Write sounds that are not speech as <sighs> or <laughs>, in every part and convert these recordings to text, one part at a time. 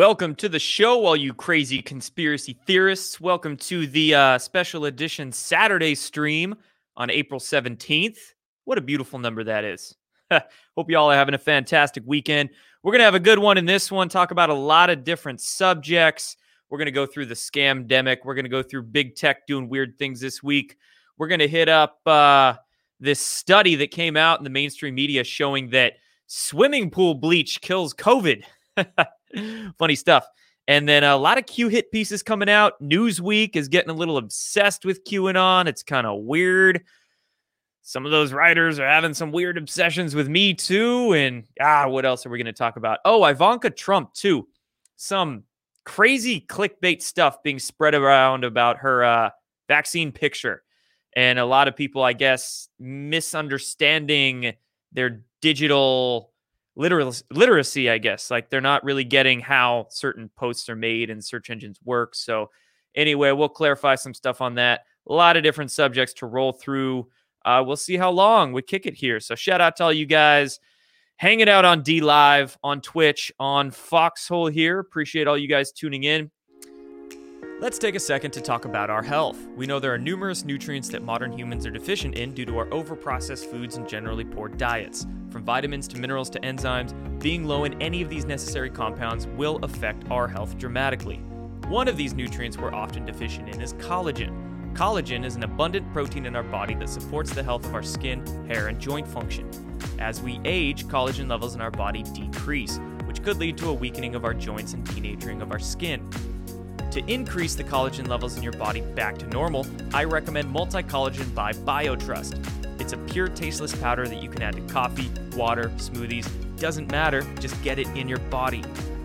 Welcome to the show, all you crazy conspiracy theorists. Welcome to the uh, special edition Saturday stream on April 17th. What a beautiful number that is. <laughs> Hope you all are having a fantastic weekend. We're going to have a good one in this one, talk about a lot of different subjects. We're going to go through the scam demic. We're going to go through big tech doing weird things this week. We're going to hit up uh, this study that came out in the mainstream media showing that swimming pool bleach kills COVID. <laughs> <laughs> Funny stuff. And then a lot of Q hit pieces coming out. Newsweek is getting a little obsessed with QAnon. It's kind of weird. Some of those writers are having some weird obsessions with me too. And ah, what else are we going to talk about? Oh, Ivanka Trump too. Some crazy clickbait stuff being spread around about her uh, vaccine picture. And a lot of people, I guess, misunderstanding their digital literacy, literacy, I guess. Like they're not really getting how certain posts are made and search engines work. So, anyway, we'll clarify some stuff on that. A lot of different subjects to roll through. Uh, we'll see how long we kick it here. So, shout out to all you guys hanging out on DLive, on Twitch, on Foxhole here. Appreciate all you guys tuning in. Let's take a second to talk about our health. We know there are numerous nutrients that modern humans are deficient in due to our overprocessed foods and generally poor diets. From vitamins to minerals to enzymes, being low in any of these necessary compounds will affect our health dramatically. One of these nutrients we're often deficient in is collagen. Collagen is an abundant protein in our body that supports the health of our skin, hair, and joint function. As we age, collagen levels in our body decrease, which could lead to a weakening of our joints and denaturing of our skin. To increase the collagen levels in your body back to normal, I recommend Multi Collagen by BioTrust. It's a pure tasteless powder that you can add to coffee, water, smoothies, doesn't matter, just get it in your body.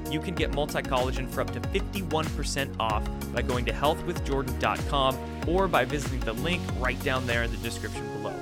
You can get multi collagen for up to 51% off by going to healthwithjordan.com or by visiting the link right down there in the description below.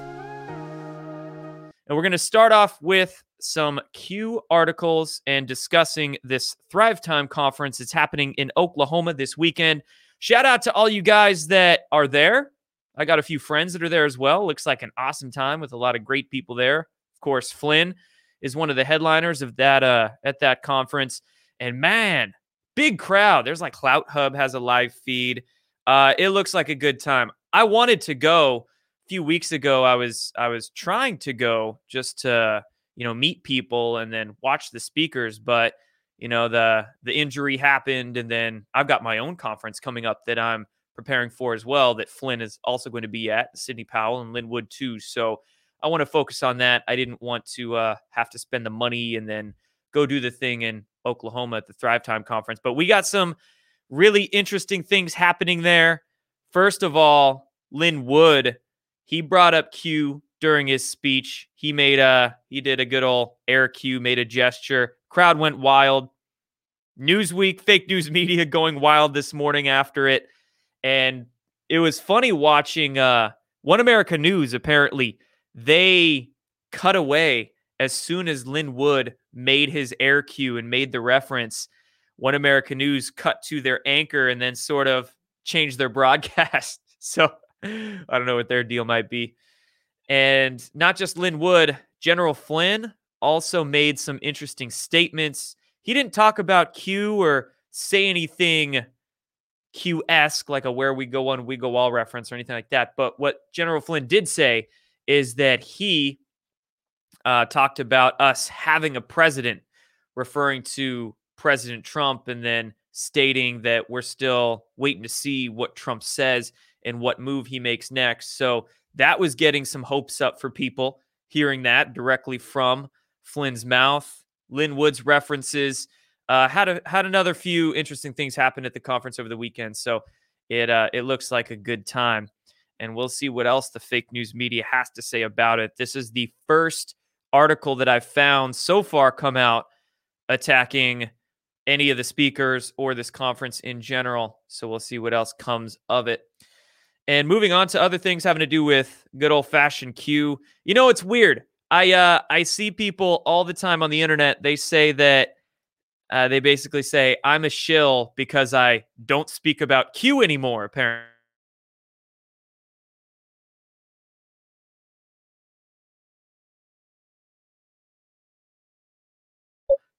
And we're going to start off with some Q articles and discussing this Thrive Time conference. It's happening in Oklahoma this weekend. Shout out to all you guys that are there. I got a few friends that are there as well. Looks like an awesome time with a lot of great people there. Of course, Flynn is one of the headliners of that uh at that conference. And man, big crowd. There's like CloutHub has a live feed. Uh, it looks like a good time. I wanted to go a few weeks ago. I was I was trying to go just to you know meet people and then watch the speakers but you know the the injury happened and then i've got my own conference coming up that i'm preparing for as well that flynn is also going to be at sidney powell and lin wood too. So i want to focus on that. I didn't want to uh, have to spend the money and then go do the thing in oklahoma at the thrive time conference but we got some really interesting things happening there. First of all lin wood he brought up q during his speech. He made a he did a good old air cue, made a gesture. Crowd went wild. Newsweek, fake news media <laughs> going wild this morning after it. And it was funny watching uh One America News apparently they cut away as soon as Lin Wood made his air cue and made the reference. One America News cut to their anchor and then sort of changed their <laughs> broadcast. So I don't know what their deal might be. And not just Lin Wood, General Flynn also made some interesting statements. He didn't talk about Q or say anything Q esque, like a where we go on, we go all reference or anything like that. But what General Flynn did say is that he uh, talked about us having a president, referring to President Trump, and then stating that we're still waiting to see what Trump says and what move he makes next. So that was getting some hopes up for people hearing that directly from Flynn's mouth. Lin Wood's references uh, had a, had another few interesting things happen at the conference over the weekend. So it uh, it looks like a good time, and we'll see what else the fake news media has to say about it. This is the first article that I've found so far come out attacking any of the speakers or this conference in general. So we'll see what else comes of it. And moving on to other things having to do with good old fashioned Q. You know, it's weird. I uh, I see people all the time on the internet. They say that uh, they basically say I'm a shill because I don't speak about Q anymore. Apparently.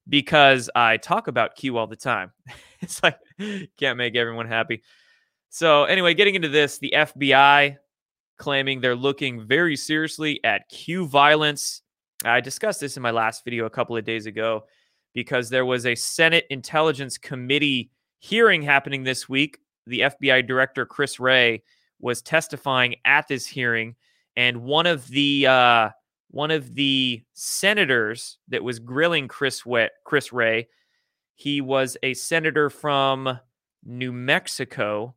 because I talk about Q all the time. <laughs> it's like can't make everyone happy. So anyway, getting into this, the FBI claiming they're looking very seriously at Q violence. I discussed this in my last video a couple of days ago because there was a Senate Intelligence Committee hearing happening this week. The FBI director Chris Wray was testifying at this hearing, and one of the uh, one of the senators that was grilling Chris Wray, Chris Wray, he was a senator from New Mexico.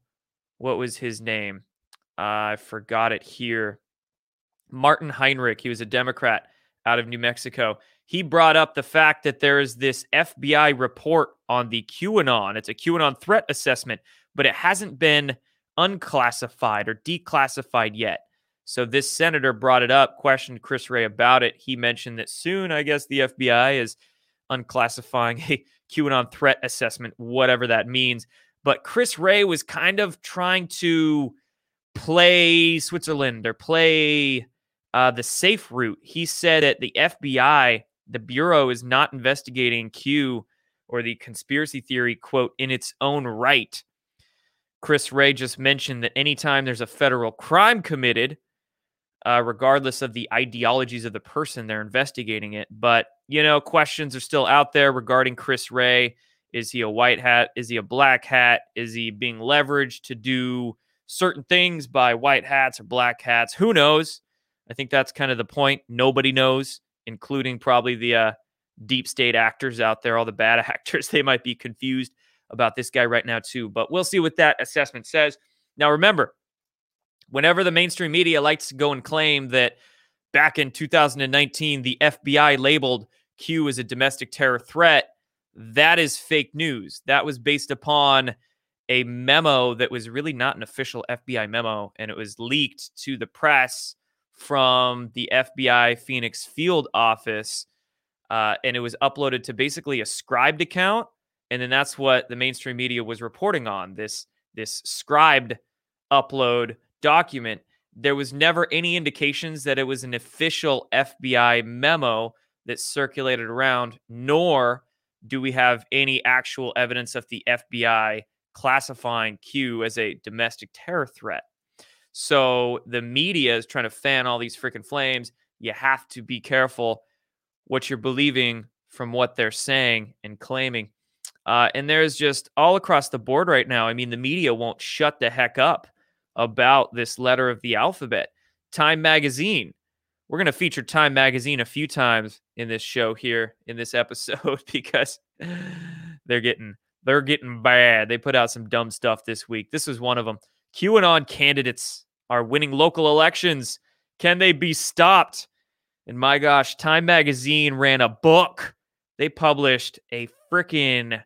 What was his name? Uh, I forgot it here. Martin Heinrich. He was a Democrat out of New Mexico. He brought up the fact that there is this FBI report on the QAnon. It's a QAnon threat assessment, but it hasn't been unclassified or declassified yet. So this senator brought it up, questioned Chris Wray about it. He mentioned that soon, I guess, the FBI is unclassifying <laughs> a QAnon threat assessment, whatever that means. But Chris Wray was kind of trying to play Switzerland or play uh, the safe route. He said that the FBI, the Bureau, is not investigating Q or the conspiracy theory, quote, in its own right. Chris Wray just mentioned that anytime there's a federal crime committed, uh, regardless of the ideologies of the person, they're investigating it. But, you know, questions are still out there regarding Chris Wray. Is he a white hat? Is he a black hat? Is he being leveraged to do certain things by white hats or black hats? Who knows? I think that's kind of the point. Nobody knows, including probably the uh, deep state actors out there, all the bad <laughs> actors. They might be confused about this guy right now, too. But we'll see what that assessment says. Now, remember, whenever the mainstream media likes to go and claim that back in 2019, the FBI labeled Q as a domestic terror threat, that is fake news. That was based upon a memo that was really not an official FBI memo, and it was leaked to the press from the FBI Phoenix field office. Uh, and it was uploaded to basically a Scribd account. And then that's what the mainstream media was reporting on this, this Scribd upload document. There was never any indications that it was an official FBI memo that circulated around, nor do we have any actual evidence of the FBI classifying Q as a domestic terror threat. So the media is trying to fan all these freaking flames. You have to be careful what you're believing from what they're saying and claiming. Uh, and there's just all across the board right now. I mean, the media won't shut the heck up about this letter of the alphabet. Time Magazine. We're going to feature Time Magazine a few times in this show here in this episode <laughs> because they're getting they're getting bad. They put out some dumb stuff this week. This was one of them. QAnon candidates are winning local elections. Can they be stopped? And my gosh, Time Magazine ran a book. They published a freaking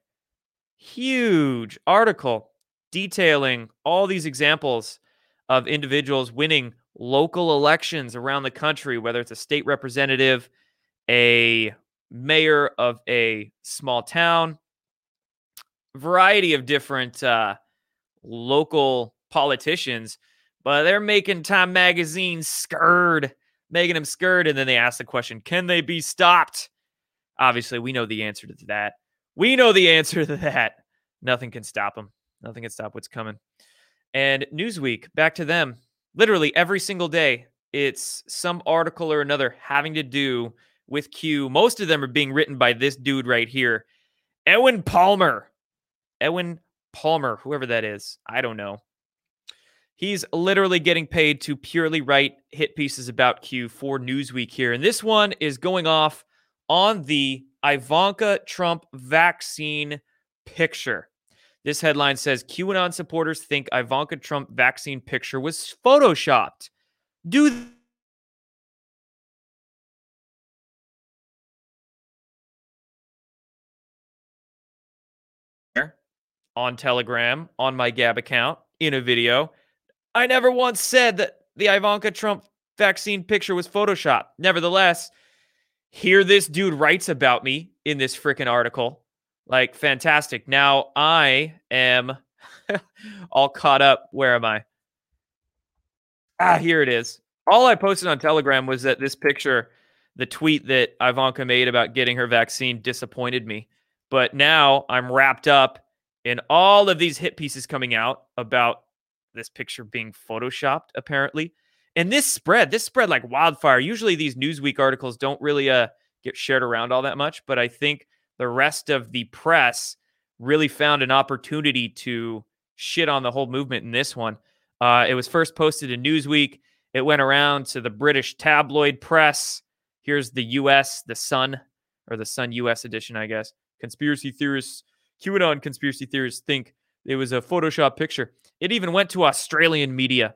huge article detailing all these examples of individuals winning local elections around the country, whether it's a state representative, a mayor of a small town, variety of different uh, local politicians but they're making Time Magazine scared, making them scared. And then they ask the question, can they be stopped? Obviously, we know the answer to that. We know the <laughs> answer to that. Nothing can stop them. Nothing can stop what's coming. And Newsweek, back to them. Literally every single day, it's some article or another having to do with Q. Most of them are being written by this dude right here, Evan Palmer. Evan Palmer, whoever that is. I don't know. He's literally getting paid to purely write hit pieces about Q for Newsweek here. And this one is going off on the Ivanka Trump vaccine picture. This headline says QAnon supporters think Ivanka Trump vaccine picture was photoshopped. Do on Telegram on my Gab account in a video I never once said that the Ivanka Trump vaccine picture was photoshopped. Nevertheless, here this dude writes about me in this freaking article. Like, fantastic. Now I am <laughs> all caught up. Where am I? Ah, here it is. All I posted on Telegram was that this picture the tweet that Ivanka made about getting her vaccine disappointed me. But now I'm wrapped up in all of these hit pieces coming out about this picture being photoshopped, apparently. And this spread, this spread like wildfire. Usually these Newsweek articles don't really uh, get shared around all that much, but I think the rest of the press really found an opportunity to shit on the whole movement in this one. Uh, it was first posted in Newsweek. It went around to the British tabloid press. Here's the US, the Sun, or the Sun US edition, I guess. Conspiracy theorists, QAnon conspiracy theorists think it was a Photoshop picture. It even went to Australian media.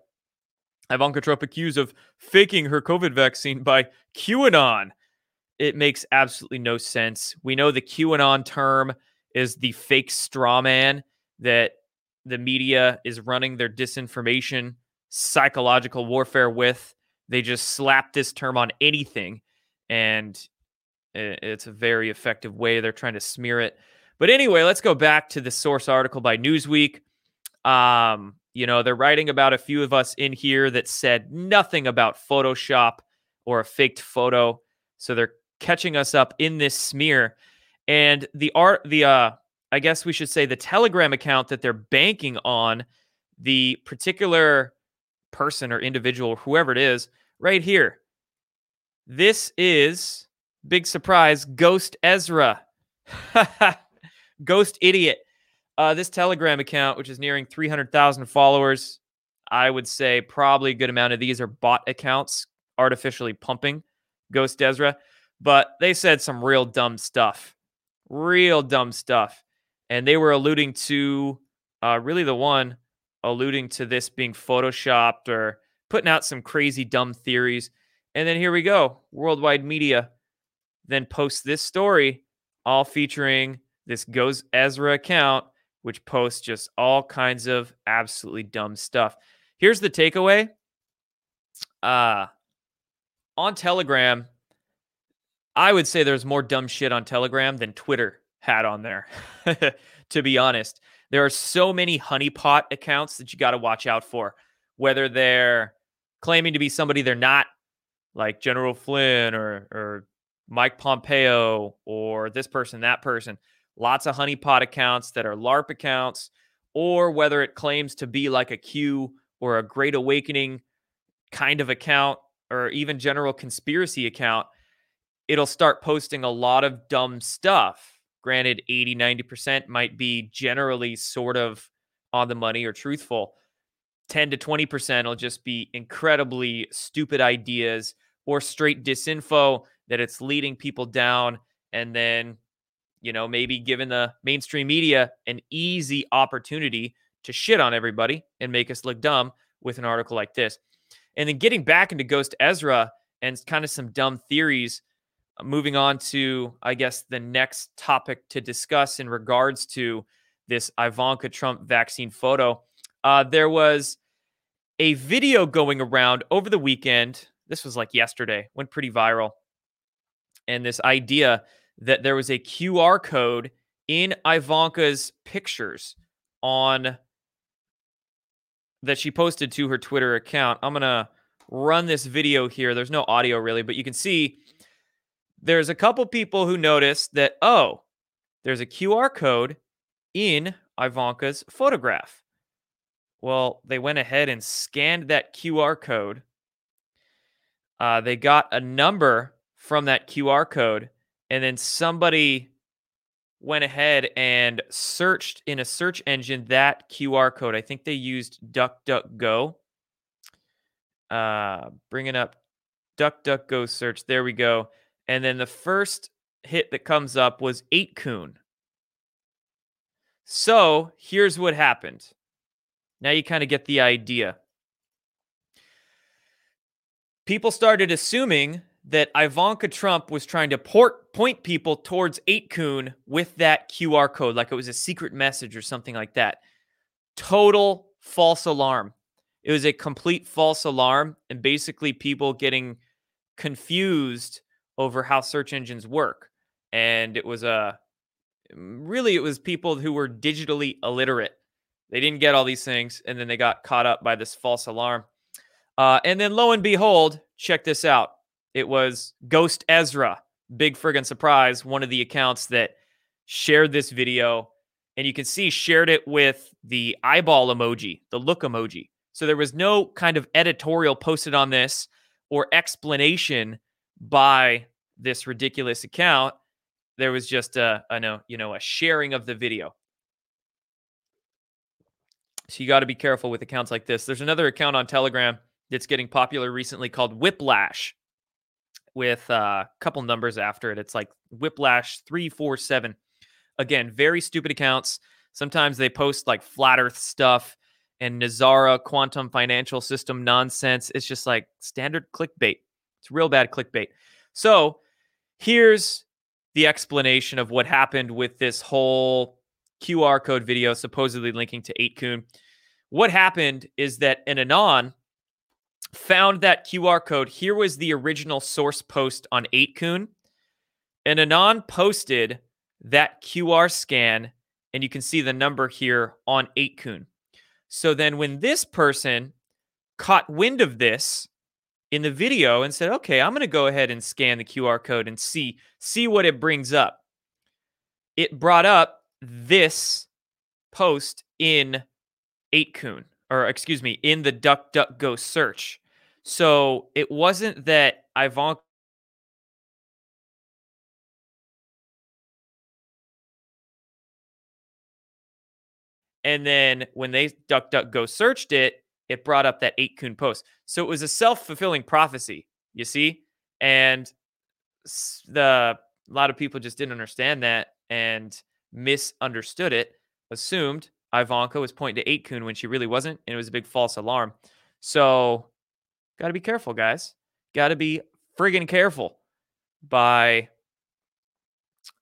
Ivanka Trump accused of faking her COVID vaccine by QAnon. It makes absolutely no sense. We know the QAnon term is the fake straw man that the media is running their disinformation, psychological warfare with. They just slap this term on anything, and it's a very effective way they're trying to smear it. But anyway, let's go back to the source article by Newsweek. Um, you know, they're writing about a few of us in here that said nothing about Photoshop or a faked photo. So they're catching us up in this smear. And the art, the uh, I guess we should say the Telegram account that they're banking on, the particular person or individual, whoever it is, right here. This is big surprise, Ghost Ezra. <laughs> Ghost Idiot. Uh, this Telegram account, which is nearing 300,000 followers, I would say probably a good amount of these are bot accounts artificially pumping Ghost Ezra. But they said some real dumb stuff. Real dumb stuff. And they were alluding to uh, really the one alluding to this being photoshopped or putting out some crazy dumb theories. And then here we go. Worldwide media then posts this story, all featuring this Ghost Ezra account, which posts just all kinds of absolutely dumb stuff. Here's the takeaway. Uh on Telegram, I would say there's more dumb shit on Telegram than Twitter had on there. <laughs> to be honest, there are so many honeypot accounts that you got to watch out for, whether they're claiming to be somebody they're not, like General Flynn or or Mike Pompeo or this person, that person lots of honeypot accounts that are LARP accounts, or whether it claims to be like a Q or a Great Awakening kind of account, or even general conspiracy account, it'll start posting a lot of dumb stuff. Granted, 80, 90% might be generally sort of on the money or truthful. 10 to 20% will just be incredibly stupid ideas or straight disinfo that it's leading people down. And then you know, maybe giving the mainstream media an easy opportunity to shit on everybody and make us look dumb with an article like this. And then getting back into Ghost Ezra and kind of some dumb theories, moving on to, I guess, the next topic to discuss in regards to this Ivanka Trump vaccine photo. Uh, there was a video going around over the weekend. This was like yesterday, went pretty viral. And this idea that there was a QR code in Ivanka's pictures on that she posted to her Twitter account. I'm going to run this video here. There's no audio really, but you can see there's a couple people who noticed that, oh, there's a QR code in Ivanka's photograph. Well, they went ahead and scanned that QR code. Uh, they got a number from that QR code and then somebody went ahead and searched in a search engine that QR code. I think they used DuckDuckGo. Uh, bringing up DuckDuckGo search. There we go. And then the first hit that comes up was 8kun. So here's what happened. Now you kind of get the idea. People started assuming that Ivanka Trump was trying to port, point people towards 8kun with that QR code, like it was a secret message or something like that. Total false alarm. It was a complete false alarm, and basically people getting confused over how search engines work. And it was a really, it was people who were digitally illiterate. They didn't get all these things, and then they got caught up by this false alarm. Uh, and then lo and behold, check this out It was Ghost Ezra. Big friggin' surprise. One of the accounts that shared this video. And you can see shared it with the eyeball emoji, the look emoji. So there was no kind of editorial posted on this or explanation by this ridiculous account. There was just a, a no, you know, a sharing of the video. So you got to be careful with accounts like this. There's another account on Telegram that's getting popular recently called Whiplash with uh, a couple numbers after it. It's like Whiplash 347. Again, very stupid accounts. Sometimes they post like flat earth stuff and NESARA quantum financial system nonsense. It's just like standard clickbait. It's real bad clickbait. So here's the explanation of what happened with this whole QR code video supposedly linking to 8kun. What happened is that an Anon found that QR code. Here was the original source post on 8kun. And Anon posted that QR scan, and you can see the number here on 8kun. So then when this person caught wind of this in the video and said, okay, I'm going to go ahead and scan the QR code and see, see what it brings up. It brought up this post in 8kun, or excuse me, in the DuckDuckGo search. So it wasn't that Ivanka And then when they DuckDuckGo searched it, it brought up that 8kun post. So it was a self fulfilling prophecy, you see? And the a lot of people just didn't understand that and misunderstood it, assumed Ivanka was pointing to 8kun when she really wasn't, and it was a big false alarm. So got to be careful, guys. Got to be friggin' careful by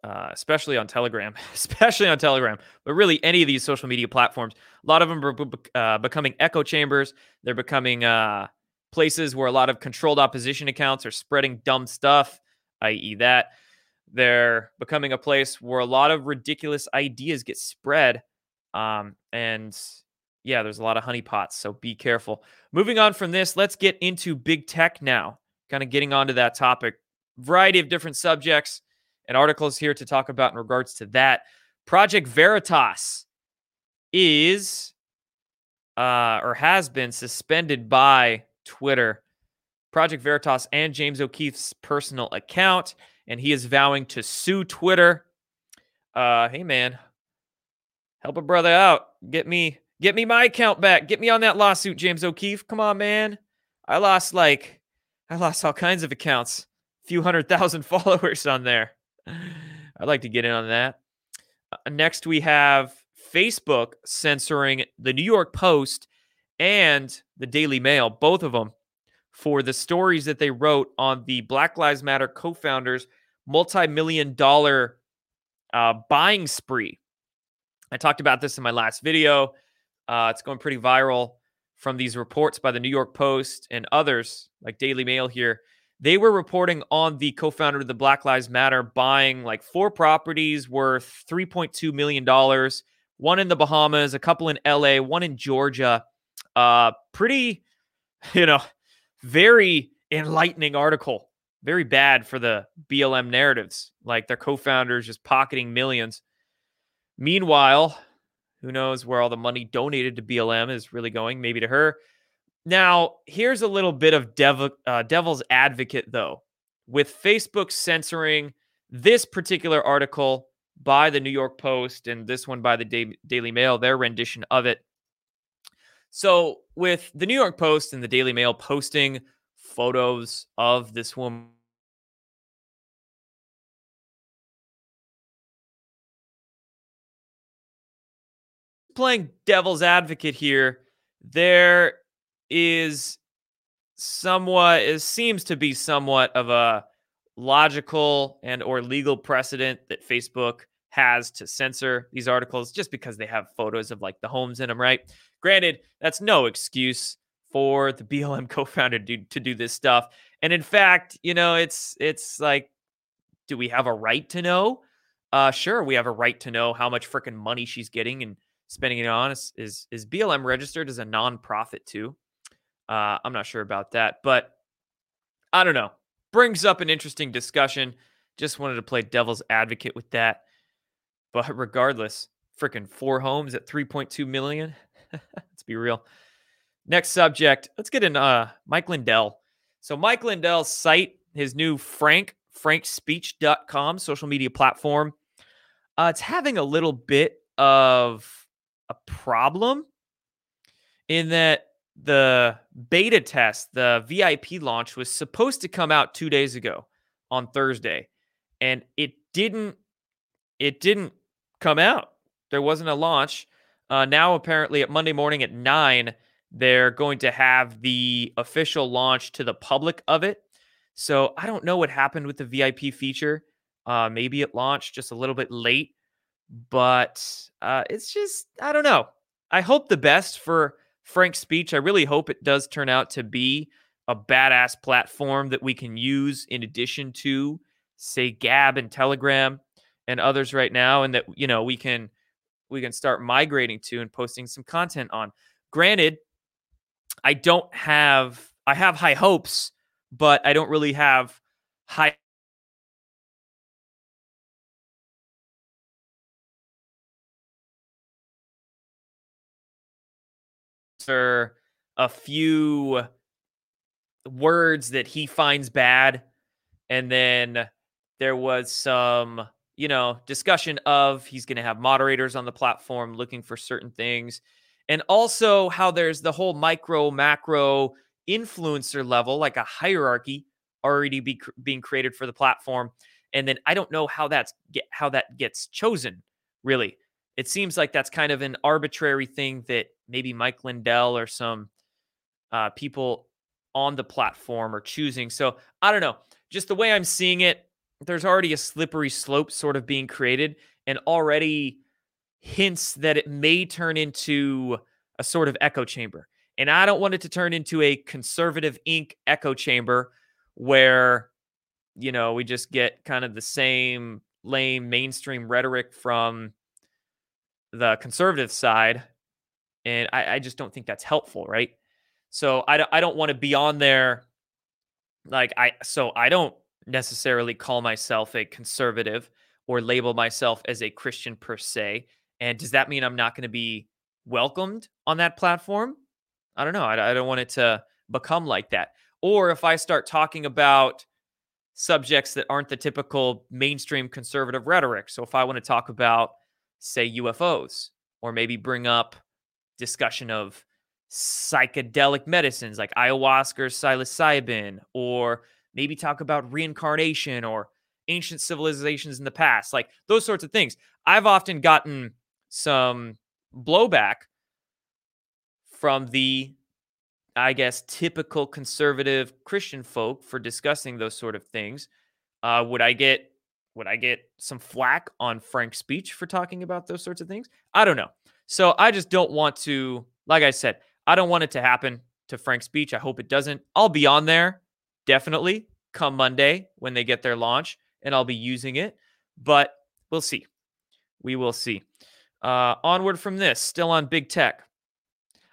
uh, especially on Telegram, <laughs> especially on Telegram, but really any of these social media platforms. A lot of them are uh, becoming echo chambers. They're becoming uh, places where a lot of controlled opposition accounts are spreading dumb stuff, i.e., that. They're becoming a place where a lot of ridiculous ideas get spread. Um, and yeah, there's a lot of honeypots, so be careful. Moving on from this, let's get into big tech now. Kind of getting onto that topic. Variety of different subjects and articles here to talk about in regards to that. Project Veritas is uh, or has been suspended by Twitter. Project Veritas and James O'Keefe's personal account, and he is vowing to sue Twitter. Uh, hey man, help a brother out. Get me, get me my account back. Get me on that lawsuit, James O'Keefe. Come on, man. I lost like, I lost all kinds of accounts. A few hundred thousand <laughs> followers on there. I'd like to get in on that. Uh, next, we have Facebook censoring the New York Post and the Daily Mail, both of them, for the stories that they wrote on the Black Lives Matter co founders' multi million dollar uh, buying spree. I talked about this in my last video. Uh, it's going pretty viral from these reports by the New York Post and others, like Daily Mail here, they were reporting on the co-founder of the Black Lives Matter buying like four properties worth 3.2 million dollars, one in the Bahamas, a couple in LA, one in Georgia. Uh pretty <laughs> you know, very enlightening article. Very bad for the BLM narratives, like their co-founders just pocketing millions. Meanwhile, who knows where all the money donated to BLM is really going? Maybe to her. Now, here's a little bit of devil, uh, devil's advocate, though. With Facebook censoring this particular article by the New York Post and this one by the da- Daily Mail, their rendition of it. So, with the New York Post and the Daily Mail posting photos of this woman playing devil's advocate here, there is somewhat it seems to be somewhat of a logical and or legal precedent that Facebook has to censor these articles just because they have photos of like the homes in them, right? Granted, that's no excuse for the <laughs> BLM co-founder to, to do this stuff. And in fact, you know, it's it's like do we have a right to know? Uh sure, we have a right to know how much freaking money she's getting and spending it on. Is, is is BLM registered as a nonprofit too? Uh, I'm not sure about that, but I don't know. brings up an interesting discussion. Just wanted to play devil's advocate with that. But regardless, freaking four homes at 3.2 million. <laughs> Let's be real. Next subject. Let's get in uh Mike Lindell. So Mike Lindell's site, his new Frank, frankspeech.com social media platform, uh, it's having a little bit of a problem in that the beta test, the VIP launch was supposed to come out 2 days ago on Thursday and it didn't it didn't come out. There wasn't a launch. Uh, now apparently at Monday morning at 9 they're going to have the official launch to the public of it. So I don't know what happened with the VIP feature. Uh, maybe it launched just a little bit late, but uh, it's just, I don't know. I hope the best for FrankSpeech. I really hope it does turn out to be a badass platform that we can use in addition to, say, Gab and Telegram and others right now, and that you know we can we can start migrating to and posting some content on. Granted, I don't have I have high hopes, but I don't really have high or a few words that he finds bad and then there was some you know discussion of he's going to have moderators on the platform looking for certain things and also how there's the whole micro macro influencer level like a hierarchy already be, being created for the platform and then i don't know how that's get, how that gets chosen really. It seems like that's kind of an arbitrary thing that maybe mike lindell or some uh, people on the platform are choosing so i don't know just the way i'm seeing it there's already a slippery slope sort of being created and already hints that it may turn into a sort of echo chamber. And I don't want it to turn into a conservative ink echo chamber where, you know, we just get kind of the same lame mainstream rhetoric from the conservative side. And I, I just don't think that's helpful, right? So I I don't want to be on there like I so I don't necessarily call myself a conservative or label myself as a Christian per se. And does that mean I'm not going to be welcomed on that platform? I don't know. I, I don't want it to become like that. Or if I start talking about subjects that aren't the typical mainstream conservative rhetoric. So if I want to talk about, say, UFOs, or maybe bring up discussion of psychedelic medicines like ayahuasca or psilocybin, or maybe talk about reincarnation or ancient civilizations in the past, like those sorts of things. I've often gotten some blowback from the I guess typical conservative Christian folk for discussing those sort of things. Uh, would I get would I get some flack on FrankSpeech for talking about those sorts of things? I don't know. So I just don't want to, like I said, I don't want it to happen to FrankSpeech. I hope it doesn't. I'll be on there definitely come Monday when they get their launch, and I'll be using it. But we'll see. We will see. Uh, onward from this, still on big tech.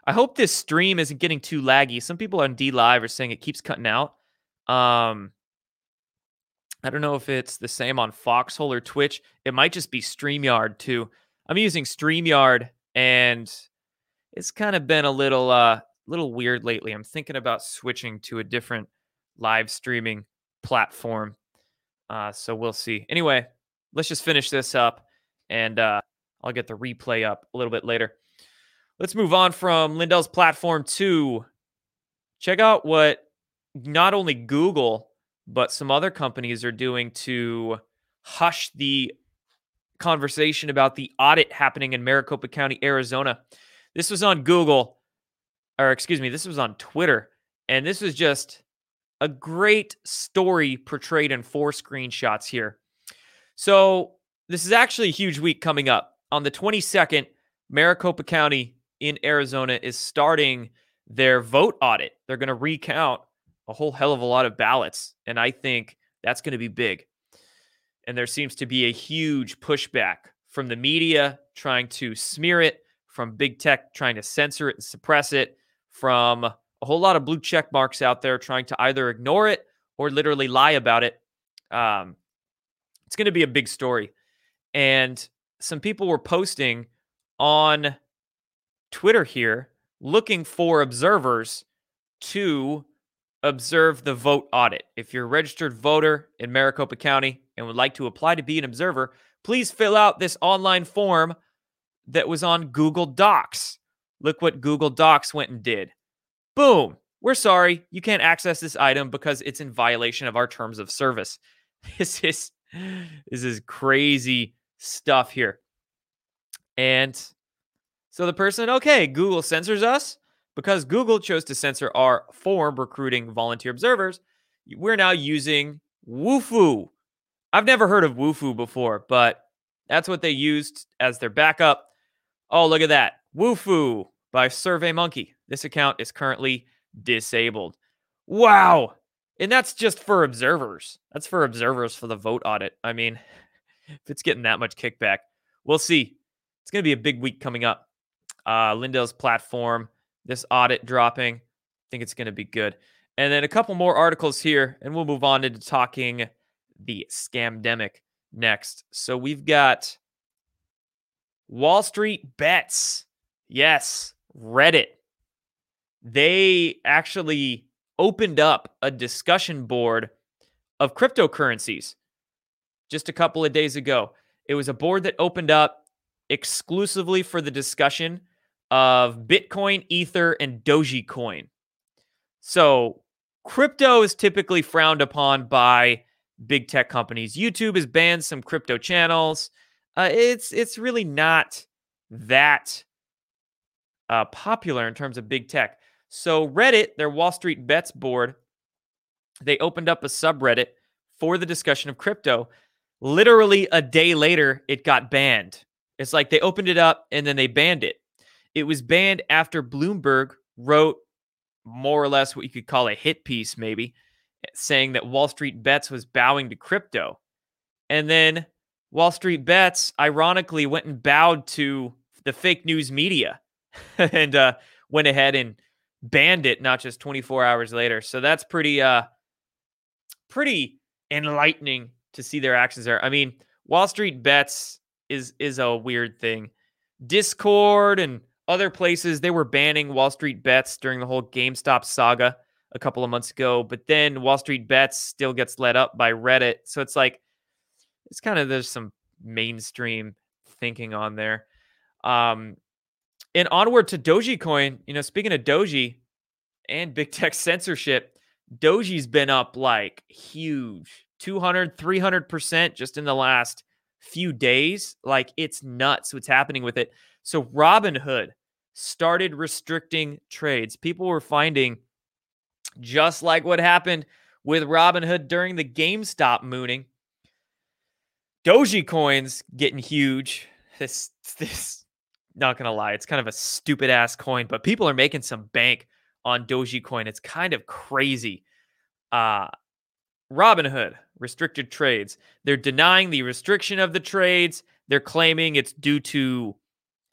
I hope this stream isn't getting too laggy. Some people on DLive are saying it keeps cutting out. Um, I don't know if it's the same on Foxhole or Twitch. It might just be StreamYard too. I'm using StreamYard and it's kind of been a little uh little weird lately. I'm thinking about switching to a different live streaming platform. Uh, so we'll see. Anyway, let's just finish this up and uh, I'll get the replay up a little bit later. Let's move on from Lindell's platform to check out what not only Google, but some other companies are doing to hush the conversation about the audit happening in Maricopa County, Arizona. This was on Google, or excuse me, this was on Twitter. And this was just a great story portrayed in four screenshots here. So, this is actually a huge week coming up on the 22nd, Maricopa County in Arizona is starting their vote audit. They're going to recount a whole hell of a lot of ballots. And I think that's going to be big. And there seems to be a huge pushback from the media trying to smear it, from big tech trying to censor it and suppress it, from a whole lot of blue check marks out there trying to either ignore it or literally lie about it. Um, it's going to be a big story. And some people were posting on Twitter here looking for observers to observe the vote audit. If you're a registered voter in Maricopa County and would like to apply to be an observer, please fill out this online form that was on Google Docs. Look what Google Docs went and did. Boom. We're sorry, you can't access this item because it's in violation of our terms of service. <laughs> This is this is crazy stuff here. And so the person, okay, Google censors us because Google chose to censor our form recruiting volunteer observers. We're now using Wufoo. I've never heard of Wufoo before, but that's what they used as their backup. Oh, look at that. Wufoo by SurveyMonkey. This account is currently disabled. Wow. And that's just for observers. That's for observers for the vote audit. I mean, <laughs> if it's getting that much kickback, we'll see. It's going to be a big week coming up. Uh, Lindell's platform, this audit dropping. I think it's going to be good. And then a couple more articles here, and we'll move on into talking the scamdemic next. So we've got Wall Street Bets. Yes, Reddit. They actually opened up a discussion board of cryptocurrencies just a couple of days ago. It was a board that opened up exclusively for the discussion of Bitcoin, Ether, and Dogecoin. So, crypto is typically frowned upon by big tech companies. YouTube has banned some crypto channels. Uh, it's it's really not that uh, popular in terms of big tech. So Reddit, their Wall Street Bets board, they opened up a subreddit for the discussion of crypto. Literally a day later, it got banned. It's like they opened it up and then they banned it. It was banned after Bloomberg wrote more or less what you could call a hit piece, maybe, saying that Wall Street Bets was bowing to crypto. And then Wall Street Bets, ironically, went and bowed to the fake news media <laughs> and uh, went ahead and banned it not just 24 hours later. So that's pretty uh pretty enlightening to see their actions there. I mean, Wall Street Bets is is a weird thing. Discord and other places they were banning Wall Street Bets during the whole GameStop saga a couple of months ago, but then Wall Street Bets still gets led up by Reddit. So it's like it's kind of there's some mainstream thinking on there. Um, and onward to Dogecoin. You know, speaking of Doji and big <laughs> tech censorship, Doji's been up like huge 200, 300% just in the last few days. Like it's nuts what's happening with it. So Robinhood started restricting trades. People were finding just like what happened with Robinhood during the GameStop mooning. Doji coins getting huge. This this not gonna lie, it's kind of a stupid ass coin, but people are making some bank on Doji Dogecoin. It's kind of crazy. Uh Robinhood restricted trades. They're denying the restriction of the trades. They're claiming it's due to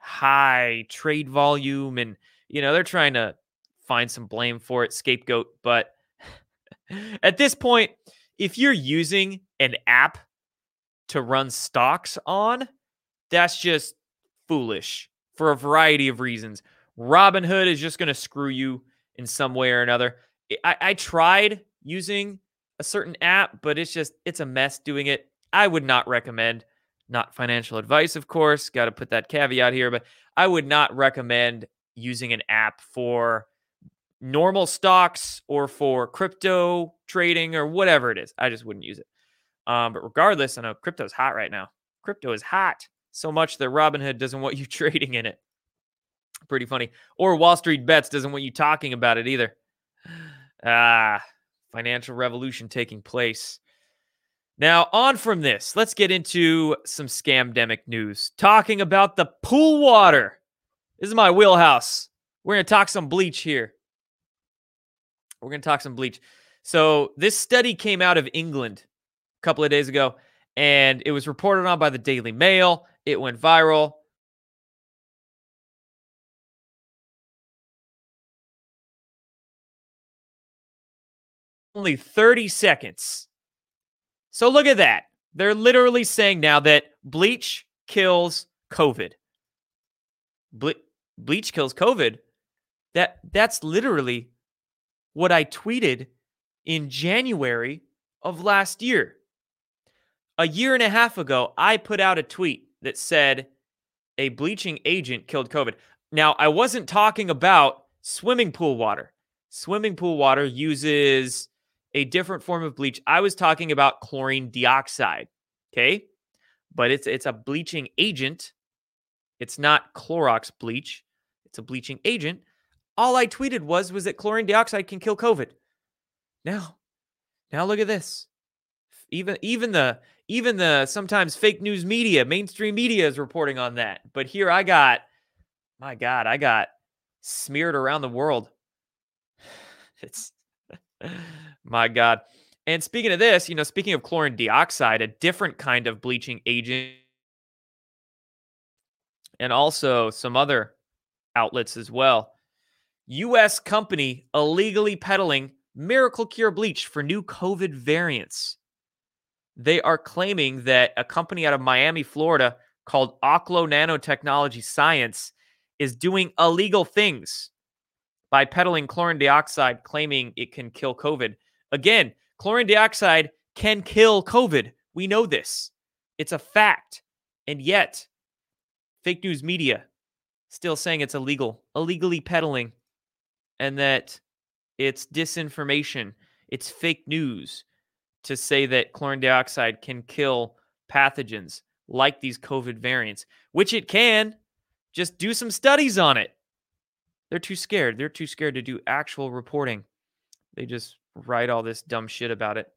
high trade volume and you know, they're trying to find some blame for it, scapegoat, but <laughs> at this point, if you're using an app to run stocks on, that's just foolish for a variety of reasons. Robinhood is just going to screw you in some way or another. I, I tried using a certain app, but it's just, it's a mess doing it. I would not recommend, not financial advice, of course, got to put that caveat here, but I would not recommend using an app for normal stocks or for crypto trading or whatever it is. I just wouldn't use it. Um, but regardless, I know crypto is hot right now. Crypto is hot so much that Robinhood doesn't want you <laughs> trading in it. Pretty funny. Or Wall Street Bets doesn't want you talking about it either. Ah, financial revolution taking place. Now, on from this, let's get into some scamdemic news. Talking about the pool water. This is my wheelhouse. We're going to talk some bleach here. We're going to talk some bleach. So, this study came out of England a couple of days ago, and it was reported on by the Daily Mail. It went viral. only 30 seconds. So look at that. They're literally saying now that bleach kills COVID. Ble- bleach kills COVID. That that's literally what I tweeted in January of last year. A year and a half ago, I put out a tweet that said a bleaching agent killed COVID. Now, I wasn't talking about swimming pool water. Swimming pool water uses a different form of bleach. I was talking about chlorine dioxide. Okay. But it's it's a bleaching agent. It's not Clorox bleach. It's a bleaching agent. All I tweeted was was that chlorine dioxide can kill COVID. Now, now look at this. Even even the even the sometimes fake news media, mainstream media is reporting on that. But here I got, my God, I got smeared around the world. <sighs> It's my God. And speaking of this, you know, speaking of chlorine dioxide, a different kind of bleaching agent, and also some other outlets as well. U.S. company illegally peddling miracle cure bleach for new COVID variants. They are claiming that a company out of Miami, Florida called Oklo Nanotechnology Science is doing illegal things by peddling chlorine dioxide, claiming it can kill COVID. Again, chlorine dioxide can kill COVID. We know this. It's a fact. And yet, fake news media still saying it's illegal, illegally peddling, and that it's disinformation, it's fake news to say that chlorine dioxide can kill pathogens like these COVID variants, which it can. Just do some studies on it. They're too scared. They're too scared to do actual reporting. They just write all this dumb shit about it.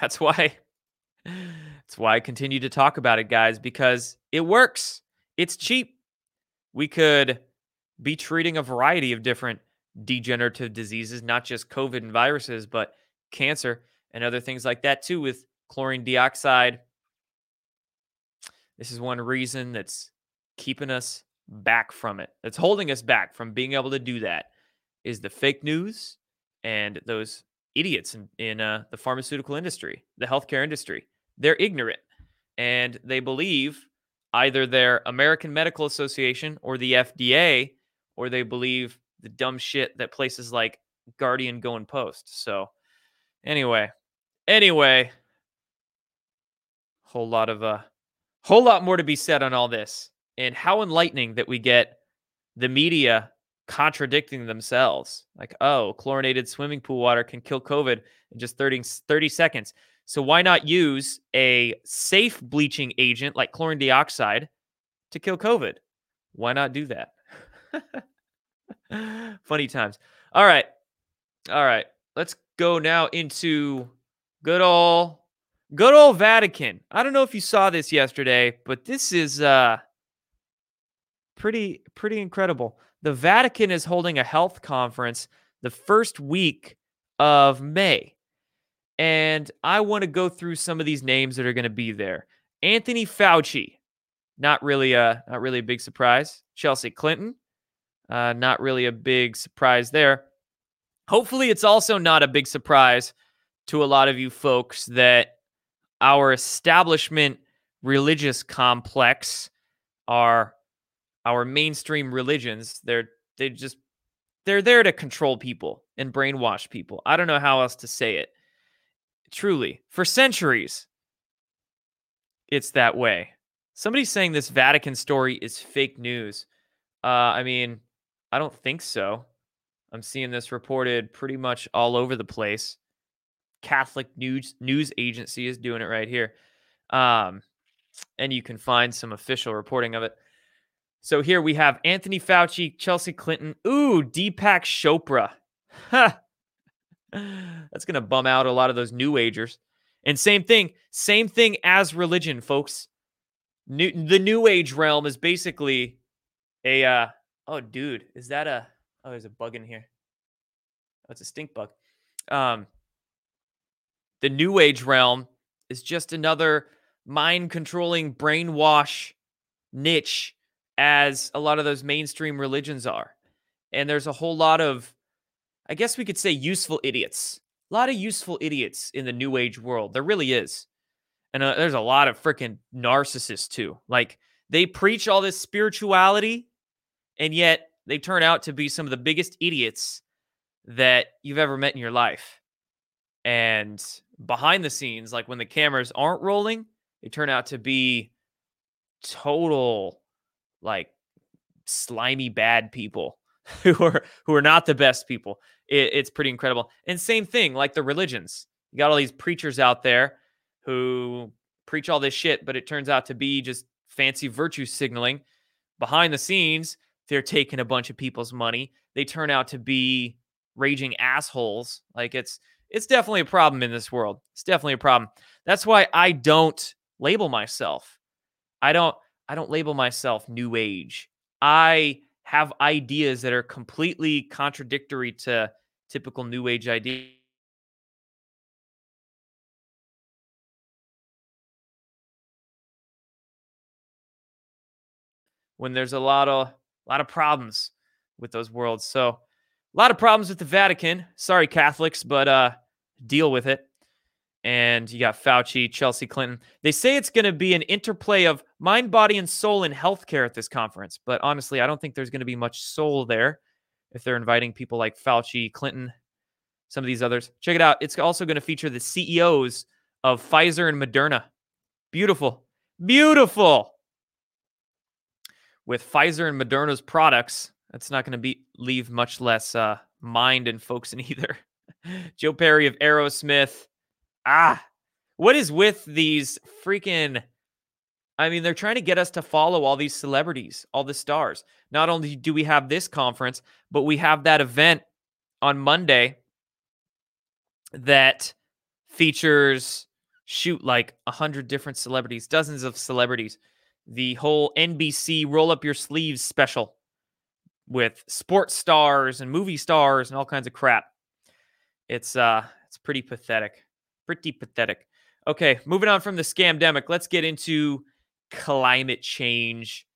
That's why that's why I continue to talk about it, guys, because it works. It's cheap. We could be treating a variety of different degenerative diseases, not just COVID and viruses, but cancer and other things like that too with chlorine dioxide. This is one reason that's keeping us back from it. That's holding us back from being able to do that is the fake news and those idiots in, in uh, the pharmaceutical industry, the healthcare industry. They're ignorant and they believe either their American Medical Association or the FDA, or they believe the dumb shit that places like Guardian go and post. So, anyway, anyway, whole lot of uh, whole lot more to be said on all this, and how enlightening that we get the media contradicting themselves. Like, oh, chlorinated swimming pool water can kill COVID in just 30, 30 seconds. So why not use a safe bleaching agent like chlorine dioxide to kill COVID? Why not do that? <laughs> Funny times. All right. All right. Let's go now into good old good old Vatican. I don't know if you saw this yesterday, but this is uh pretty pretty incredible. The Vatican is holding a health conference the first week of May. And I want to go through some of these names that are going to be there. Anthony Fauci, not really a not really a big surprise. Chelsea Clinton, uh, not really a big surprise there. Hopefully, it's also not a big surprise to a lot of you folks that our establishment religious complex are our mainstream religions. They're they just they're there to control people and brainwash people. I don't know how else to say it. Truly, for centuries, it's that way. Somebody's saying this Vatican story is fake news. Uh, I mean, I don't think so. I'm seeing this reported pretty much all over the place. Catholic news news agency is doing it right here. Um, and you can find some official reporting of it. So here we have Anthony Fauci, Chelsea Clinton, ooh, Deepak Chopra. That's going to bum out a lot of those new agers. And same thing, same thing as religion, folks. New, the new age realm is basically a uh, Oh, dude, is that a? Oh, there's a bug in here. Oh, it's a stink bug. Um, the New Age realm is just another mind controlling brainwash niche, as a lot of those mainstream religions are. And there's a whole lot of, I guess we could say, useful idiots a lot of useful idiots in the new age world. There really is. And uh, there's a lot of freaking narcissists too. Like they preach all this spirituality and yet they turn out to be some of the biggest idiots that you've ever met in your life. And behind the scenes, like when the cameras aren't rolling, they turn out to be total like slimy bad people <laughs> who are who are not the best people. It, it's pretty incredible. And same thing, like the religions. You got all these preachers out there who preach all this shit, but it turns out to be just fancy virtue signaling. Behind the scenes, they're taking a bunch of people's money. They turn out to be raging assholes. Like it's it's definitely a problem in this world. It's definitely a problem. That's why I don't label myself. I don't I don't label myself new age. I have ideas that are completely contradictory to typical new age ideas. When there's a lot of a lot of problems with those worlds. So, a lot of problems with the Vatican. Sorry, Catholics, but uh, deal with it. And you got Fauci, Chelsea Clinton. They say it's going to be an interplay of mind, body, and soul in healthcare at this conference. But honestly, I don't think there's going to be much soul there if they're inviting people like Fauci, Clinton, some of these others. Check it out. It's also going to feature the CEOs of Pfizer and Moderna. Beautiful. Beautiful with Pfizer and Moderna's products, that's not going to be leave much less uh, mind and folks in <laughs> either. Joe Perry of Aerosmith. Ah, what is with these freaking? I mean, they're trying to get us to follow all these celebrities, all the stars. Not only do we have this conference, but we have that event on Monday that features shoot like a hundred different celebrities, dozens of celebrities the whole NBC roll up your sleeves special with sports stars and movie stars and all kinds of crap. It's uh it's pretty pathetic. Pretty pathetic. Okay, moving on from the scamdemic, let's get into climate change.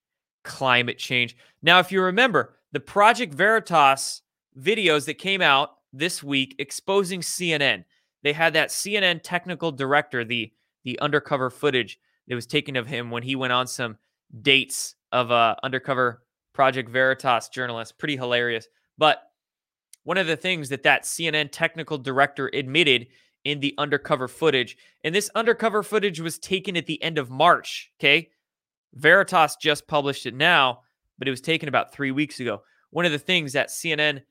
Climate change. Now, if you remember, the Project Veritas videos that came out this week exposing CNN. They had that CNN technical director, the the undercover footage that was taken of him when he went on some dates of a undercover Project Veritas journalist. Pretty hilarious. But one of the things that that CNN technical director admitted in the undercover footage, and this undercover footage was taken at the end of March. Okay, Veritas just published it now, but it was taken about three weeks ago. One of the things that CNN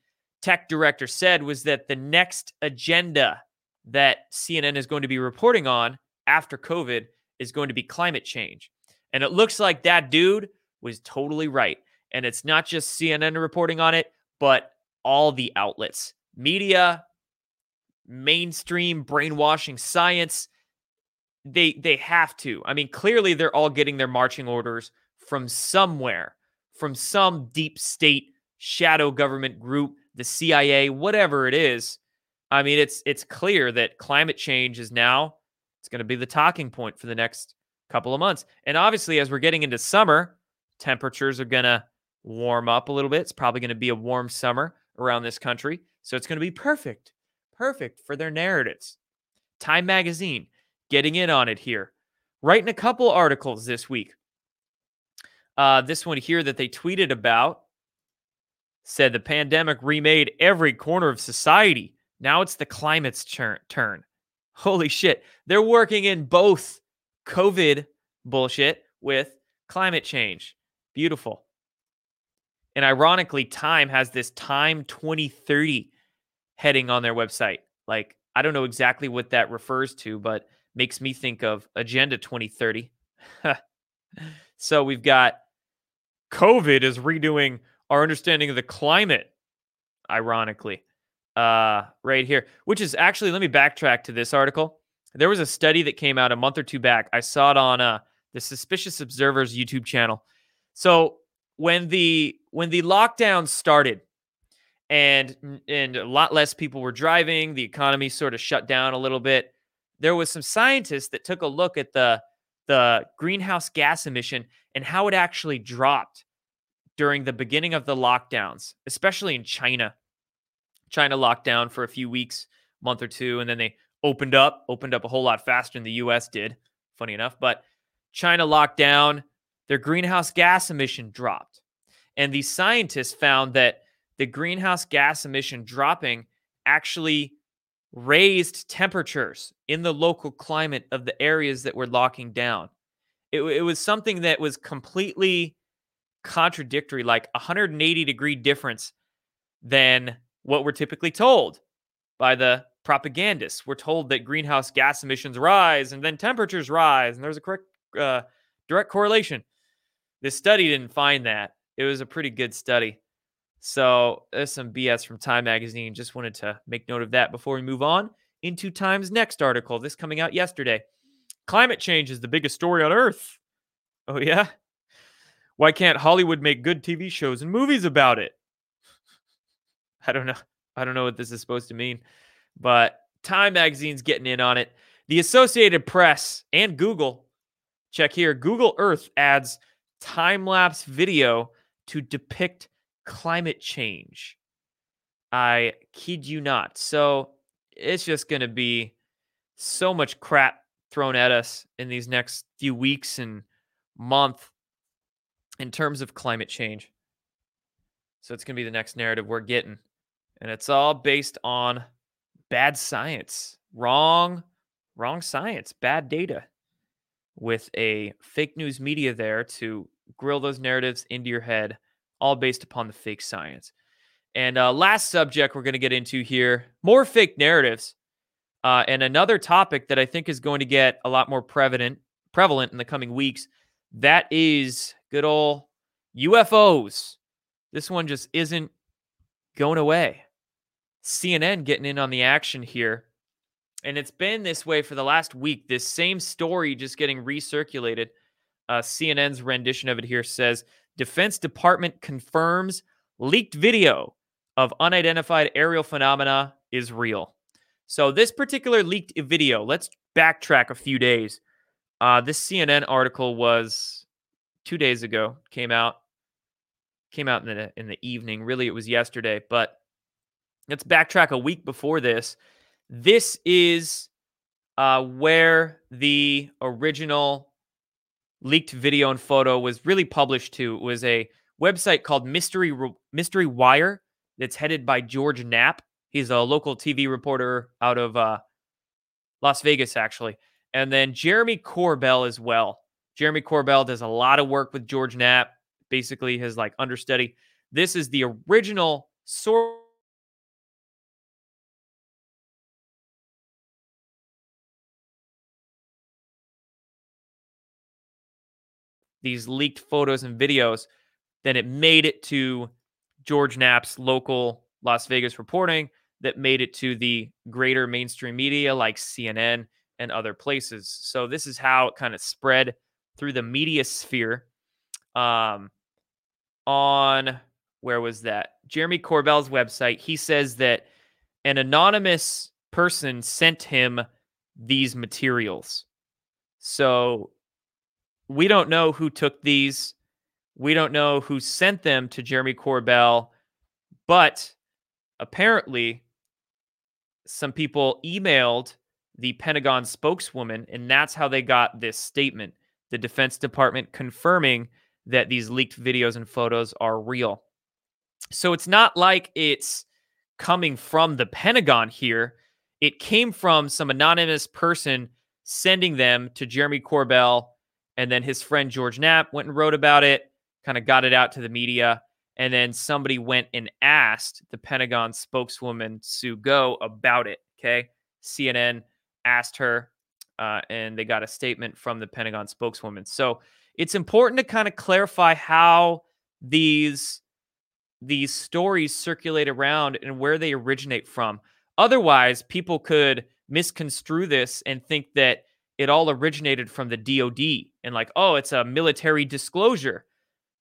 tech director said was that the next agenda that CNN is going to be reporting on after COVID is going to be climate change. And it looks like that dude was totally right. And it's not just CNN reporting on it, but all the outlets, media, mainstream brainwashing science. They they have to. I mean, clearly they're all getting their marching orders from somewhere, from some deep state shadow government group, the CIA, whatever it is. I mean, it's it's clear that climate change is now it's going to be the talking point for the next couple of months. And obviously, as we're getting into summer, temperatures are going to warm up a little bit. It's probably going to be a warm summer around this country. So it's going to be perfect, perfect for their narratives. Time Magazine getting in on it here, writing a couple articles this week. Uh, this one here that they tweeted about said the pandemic remade every corner of society. Now it's the climate's turn. Holy shit. They're working in both COVID bullshit with climate change. Beautiful. And ironically, Time has this Time 2030 heading on their website. Like, I don't know exactly what that refers to, but makes me think of Agenda 2030. <laughs> so we've got COVID is redoing our understanding of the climate, ironically uh, right here, which is actually, let me backtrack to this article. There was a study that came out a month or two back. I saw it on uh, the Suspicious Observers YouTube channel. So when the when the lockdown started, and and a lot less people were driving, the economy sort of shut down a little bit. There was some scientists that took a look at the the greenhouse gas emission and how it actually dropped during the beginning of the lockdowns, especially in China. China locked down for a few weeks month or two, and then they opened up, opened up a whole lot faster than the US did, funny enough. But China locked down, their greenhouse gas emission dropped. And these scientists found that the greenhouse gas emission dropping actually raised temperatures in the local climate of the areas that were locking down. It, it was something that was completely contradictory, like 180 degree difference than what we're typically told by the propagandists. We're told that greenhouse gas emissions rise and then temperatures rise, and there's a correct, uh, direct correlation. This study didn't find that. It was a pretty good study. So there's some BS from Time Magazine. Just wanted to make note of that before we move on into Time's next article. This coming out yesterday. Climate change is the biggest story on Earth. Oh, yeah? Why can't Hollywood make good TV shows and movies about it? I don't know. I don't know what this is supposed to mean, but Time Magazine's getting in on it. The Associated Press and Google, check here, Google Earth adds time lapse video to depict climate change. I kid you not. So it's just going to be so much crap thrown at us in these next few weeks and month in terms of climate change. So it's going to be the next narrative we're getting. And it's all based on bad science, wrong, wrong science, bad data with a fake news media there to grill those narratives into your head, all based upon the fake science. And uh, last subject we're going to get into here more fake narratives. Uh, and another topic that I think is going to get a lot more prevalent prevalent in the coming weeks. That is good old UFOs. This one just isn't going away. CNN getting in on the action here. And it's been this way for the last week. This same story just getting recirculated. Uh, CNN's rendition of it here says Defense Department confirms leaked video of unidentified aerial phenomena is real. So, this particular leaked video, let's backtrack a few days. Uh, this CNN article was two days ago, came out, came out in the in the evening. Really, it was yesterday, but let's backtrack a week before this. This is uh, where the original leaked video and photo was really published to. Was a website called Mystery Mystery Wire that's headed by George Knapp. He's a local TV reporter out of uh, Las Vegas, actually. And then Jeremy Corbell as well. Jeremy Corbell does a lot of work with George Knapp, basically his like understudy. This is the original source these leaked photos and videos, then it made it to George Knapp's local Las Vegas reporting that made it to the greater mainstream media like CNN and other places. So this is how it kind of spread through the media sphere. Um, on where was that? Jeremy Corbell's website. He says that an anonymous person sent him these materials. So we don't know who took these. We don't know who sent them to Jeremy Corbell, but apparently some people emailed the Pentagon spokeswoman, and that's how they got this statement. The Defense Department confirming that these leaked videos and photos are real. So it's not like it's coming from the Pentagon here. It came from some anonymous person sending them to Jeremy Corbell and then his friend George Knapp went and wrote about it, kind of got it out to the media. And then somebody went and asked the Pentagon spokeswoman, Sue Gough, about it. Okay. CNN asked her, uh, and they got a statement from the Pentagon spokeswoman. So it's important to kind of clarify how these these stories circulate around and where they originate from. Otherwise, people could misconstrue this and think that it all originated from the DoD and like, oh, it's a military disclosure.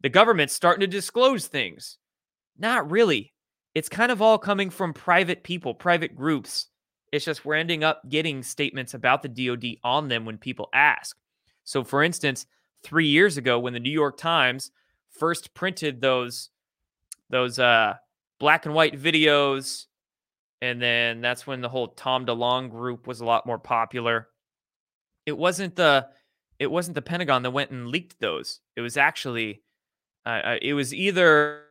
The government's starting to disclose things. Not really. It's kind of all coming from private people, private groups. It's just we're ending up getting statements about the DoD on them when people ask. So, for instance, three years ago, when the New York Times first printed those those uh, black and white videos And then that's when the whole Tom DeLonge group was a lot more popular. It wasn't the it wasn't the Pentagon that went and leaked those. It was actually uh, uh it was either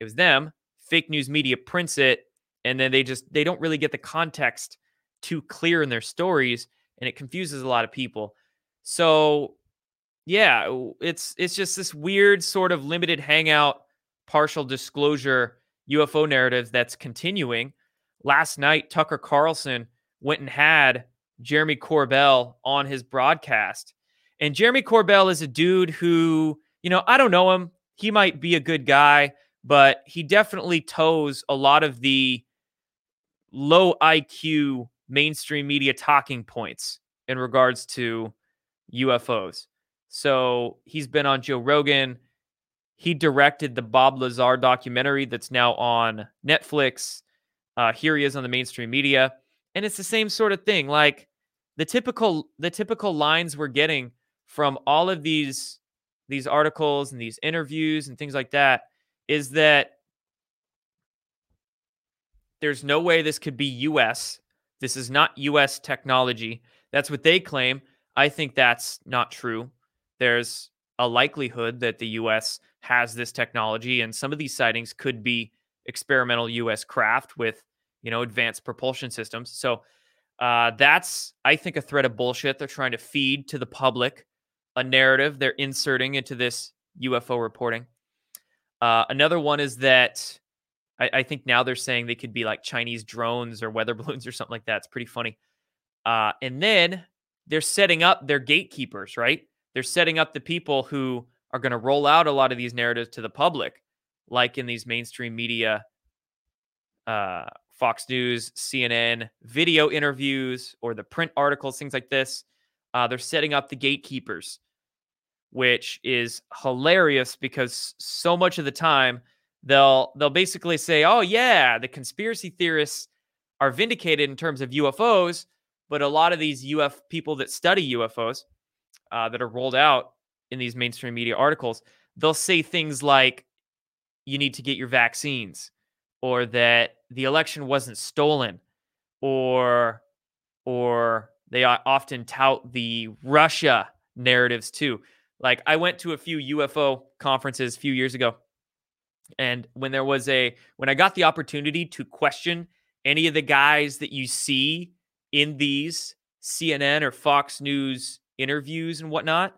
it was them fake news media prints it and then they just they don't really get the context too clear in their stories and it confuses a lot of people so yeah it's it's just this weird sort of limited hangout partial disclosure ufo narrative that's continuing last night tucker carlson went and had jeremy corbell on his broadcast and jeremy corbell is a dude who you know i don't know him he might be a good guy but he definitely toes a lot of the low IQ mainstream media talking points in regards to UFOs. So he's been on Joe Rogan. He directed the Bob Lazar documentary that's now on Netflix. Uh, here he is on the mainstream media, and it's the same sort of thing. Like the typical the typical lines we're getting from all of these these articles and these interviews and things like that is that there's no way this could be US. This is not US technology. That's what they claim. I think that's not true. There's a likelihood that the US has this technology and some of these sightings could be experimental US craft with, you know, advanced propulsion systems. So uh, that's, I think, a thread of bullshit. They're trying to feed to the public a narrative they're inserting into this UFO reporting. Uh, another one is that I, I, think now they're saying they could be like Chinese drones or weather <laughs> balloons or something like that. It's pretty funny. Uh, and then they're setting up their gatekeepers, right? They're setting up the people who are going to roll out a lot of these narratives to the public, like in these mainstream media, uh, Fox News, CNN, video interviews, or the print articles, things like this. Uh, they're setting up the gatekeepers which is hilarious because so much of the time they'll they'll basically say, "Oh yeah, the conspiracy theorists are vindicated in terms of UFOs," but a lot of these UF people that study UFOs uh, that are rolled out in these mainstream media articles, they'll say things like, "You need to get your vaccines," or that the election wasn't stolen, or or they often tout the Russia narratives too like I went to a few UFO conferences a few years ago. And when there was a when I got the opportunity to question any of the guys that you see in these CNN or Fox News interviews and whatnot,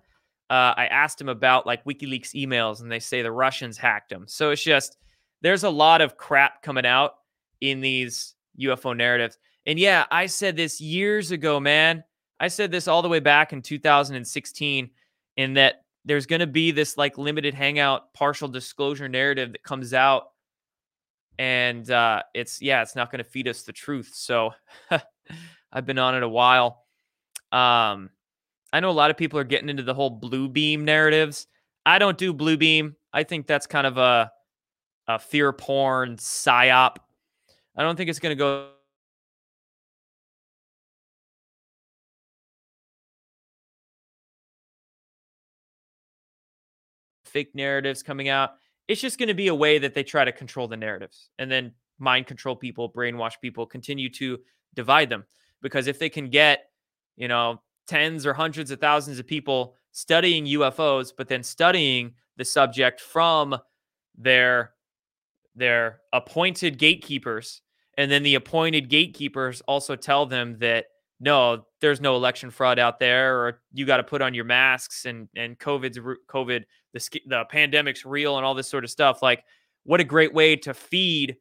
uh, I asked him about like WikiLeaks emails, and they say the Russians hacked them. So it's just there's a lot of crap coming out in these UFO narratives. And yeah, I said this years ago, man. I said this all the way back in 2016 in that there's going to be this like limited hangout partial disclosure narrative that comes out and uh it's yeah it's not going to feed us the truth so <laughs> i've been on it a while um i know a lot of people are getting into the whole blue beam narratives i don't do blue beam i think that's kind of a a fear porn psyop i don't think it's going to go fake narratives coming out. It's just going to be a way that they try to control the narratives and then mind control people, brainwash people, continue to divide them. Because if they can get, you know, tens or hundreds of thousands of people studying UFOs, but then studying the subject from their their appointed gatekeepers, and then the appointed gatekeepers also tell them that no, there's no election fraud out there, or you got to put on your masks and and COVID's COVID the the pandemic's real and all this sort of stuff. Like, what a great way to feed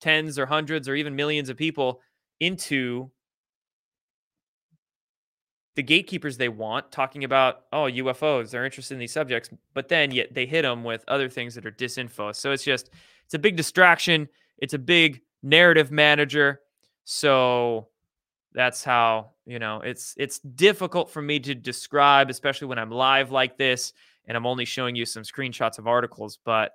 tens or hundreds or even millions of people into the gatekeepers they want talking about oh UFOs they're interested in these subjects but then yet they hit them with other things that are disinfo. So it's just it's a big distraction it's a big narrative manager. So that's how you know it's it's difficult for me to describe especially when i'm live like this and i'm only showing you some screenshots of articles but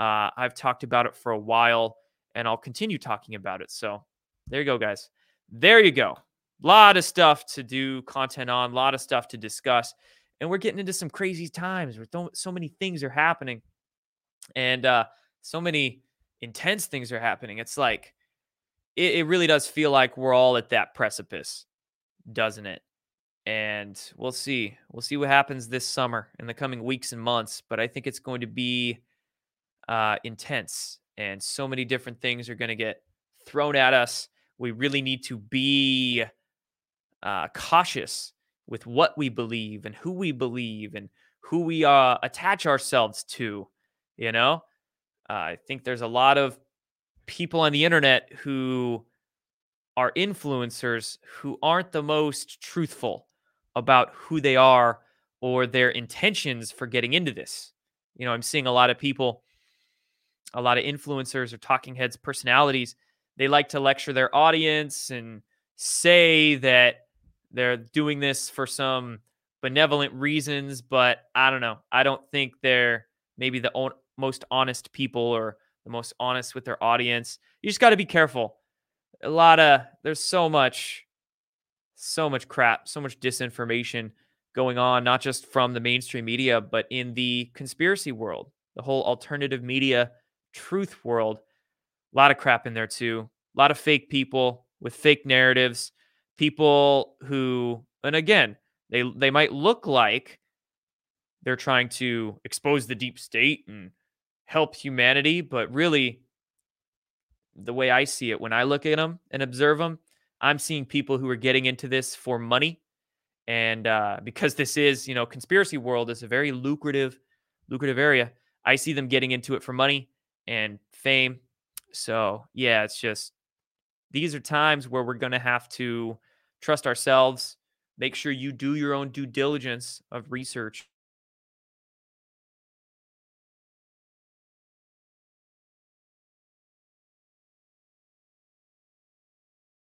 uh, i've talked about it for a while and i'll continue talking about it. So there you go guys. There you go lot of stuff to do content on, a lot of stuff to discuss. And we're getting into some crazy times where so many things are happening and uh, so many intense things are happening. It's like, it, it really does feel like we're all at that precipice, doesn't it? And we'll see. We'll see what happens this summer in the coming weeks and months. But I think it's going to be uh, intense, and so many different things are going to get thrown at us. We really need to be uh, cautious with what we believe and who we believe and who we uh, attach ourselves to. You know, uh, I think there's a lot of people on the internet who are influencers who aren't the most truthful about who they are or their intentions for getting into this. You know, I'm seeing a lot of people, a lot of influencers or talking heads personalities, they like to lecture their audience and say that they're doing this for some benevolent reasons, but I don't know. I don't think they're maybe the o- most honest people or the most honest with their audience. You just got to be careful. A lot of, there's so much so much crap, so much disinformation going on, not just from the mainstream media, but in the conspiracy world, the whole alternative media truth world. A lot of crap in there too. A lot of fake people with fake narratives, people who, and again, they they might look like they're trying to expose the deep state and help humanity, but really, the way I see it, when I look at them and observe them, I'm seeing people who are getting into this for money. And uh, because this is, you know, conspiracy world is a very lucrative, lucrative area. I see them getting into it for money and fame. So yeah, it's just these are times where we're gonna have to trust ourselves. Make sure you do your own due diligence of research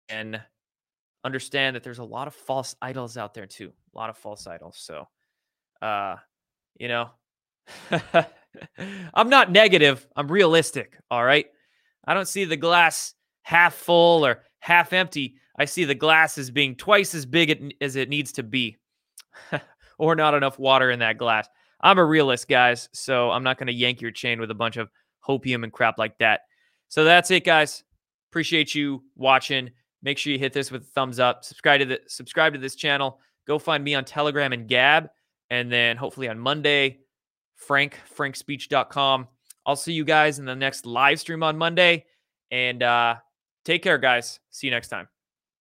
and understand that there's a lot of false idols out there too. A lot of false idols. So, uh, you know, <laughs> I'm not negative. I'm realistic. All right. I don't see the glass half full or half empty. I see the glass as being twice as big as it needs to be, <laughs> or not enough water in that glass. I'm a realist, guys. So I'm not going to yank your chain with a bunch of hopium and crap like that. So that's it, guys. Appreciate you watching. Make sure you hit this with a thumbs up. Subscribe to the subscribe to this channel. Go find me on Telegram and Gab. And then hopefully on Monday, Frank, frankspeech.com. I'll see you guys in the next live stream on Monday. And uh, take care, guys. See you next time.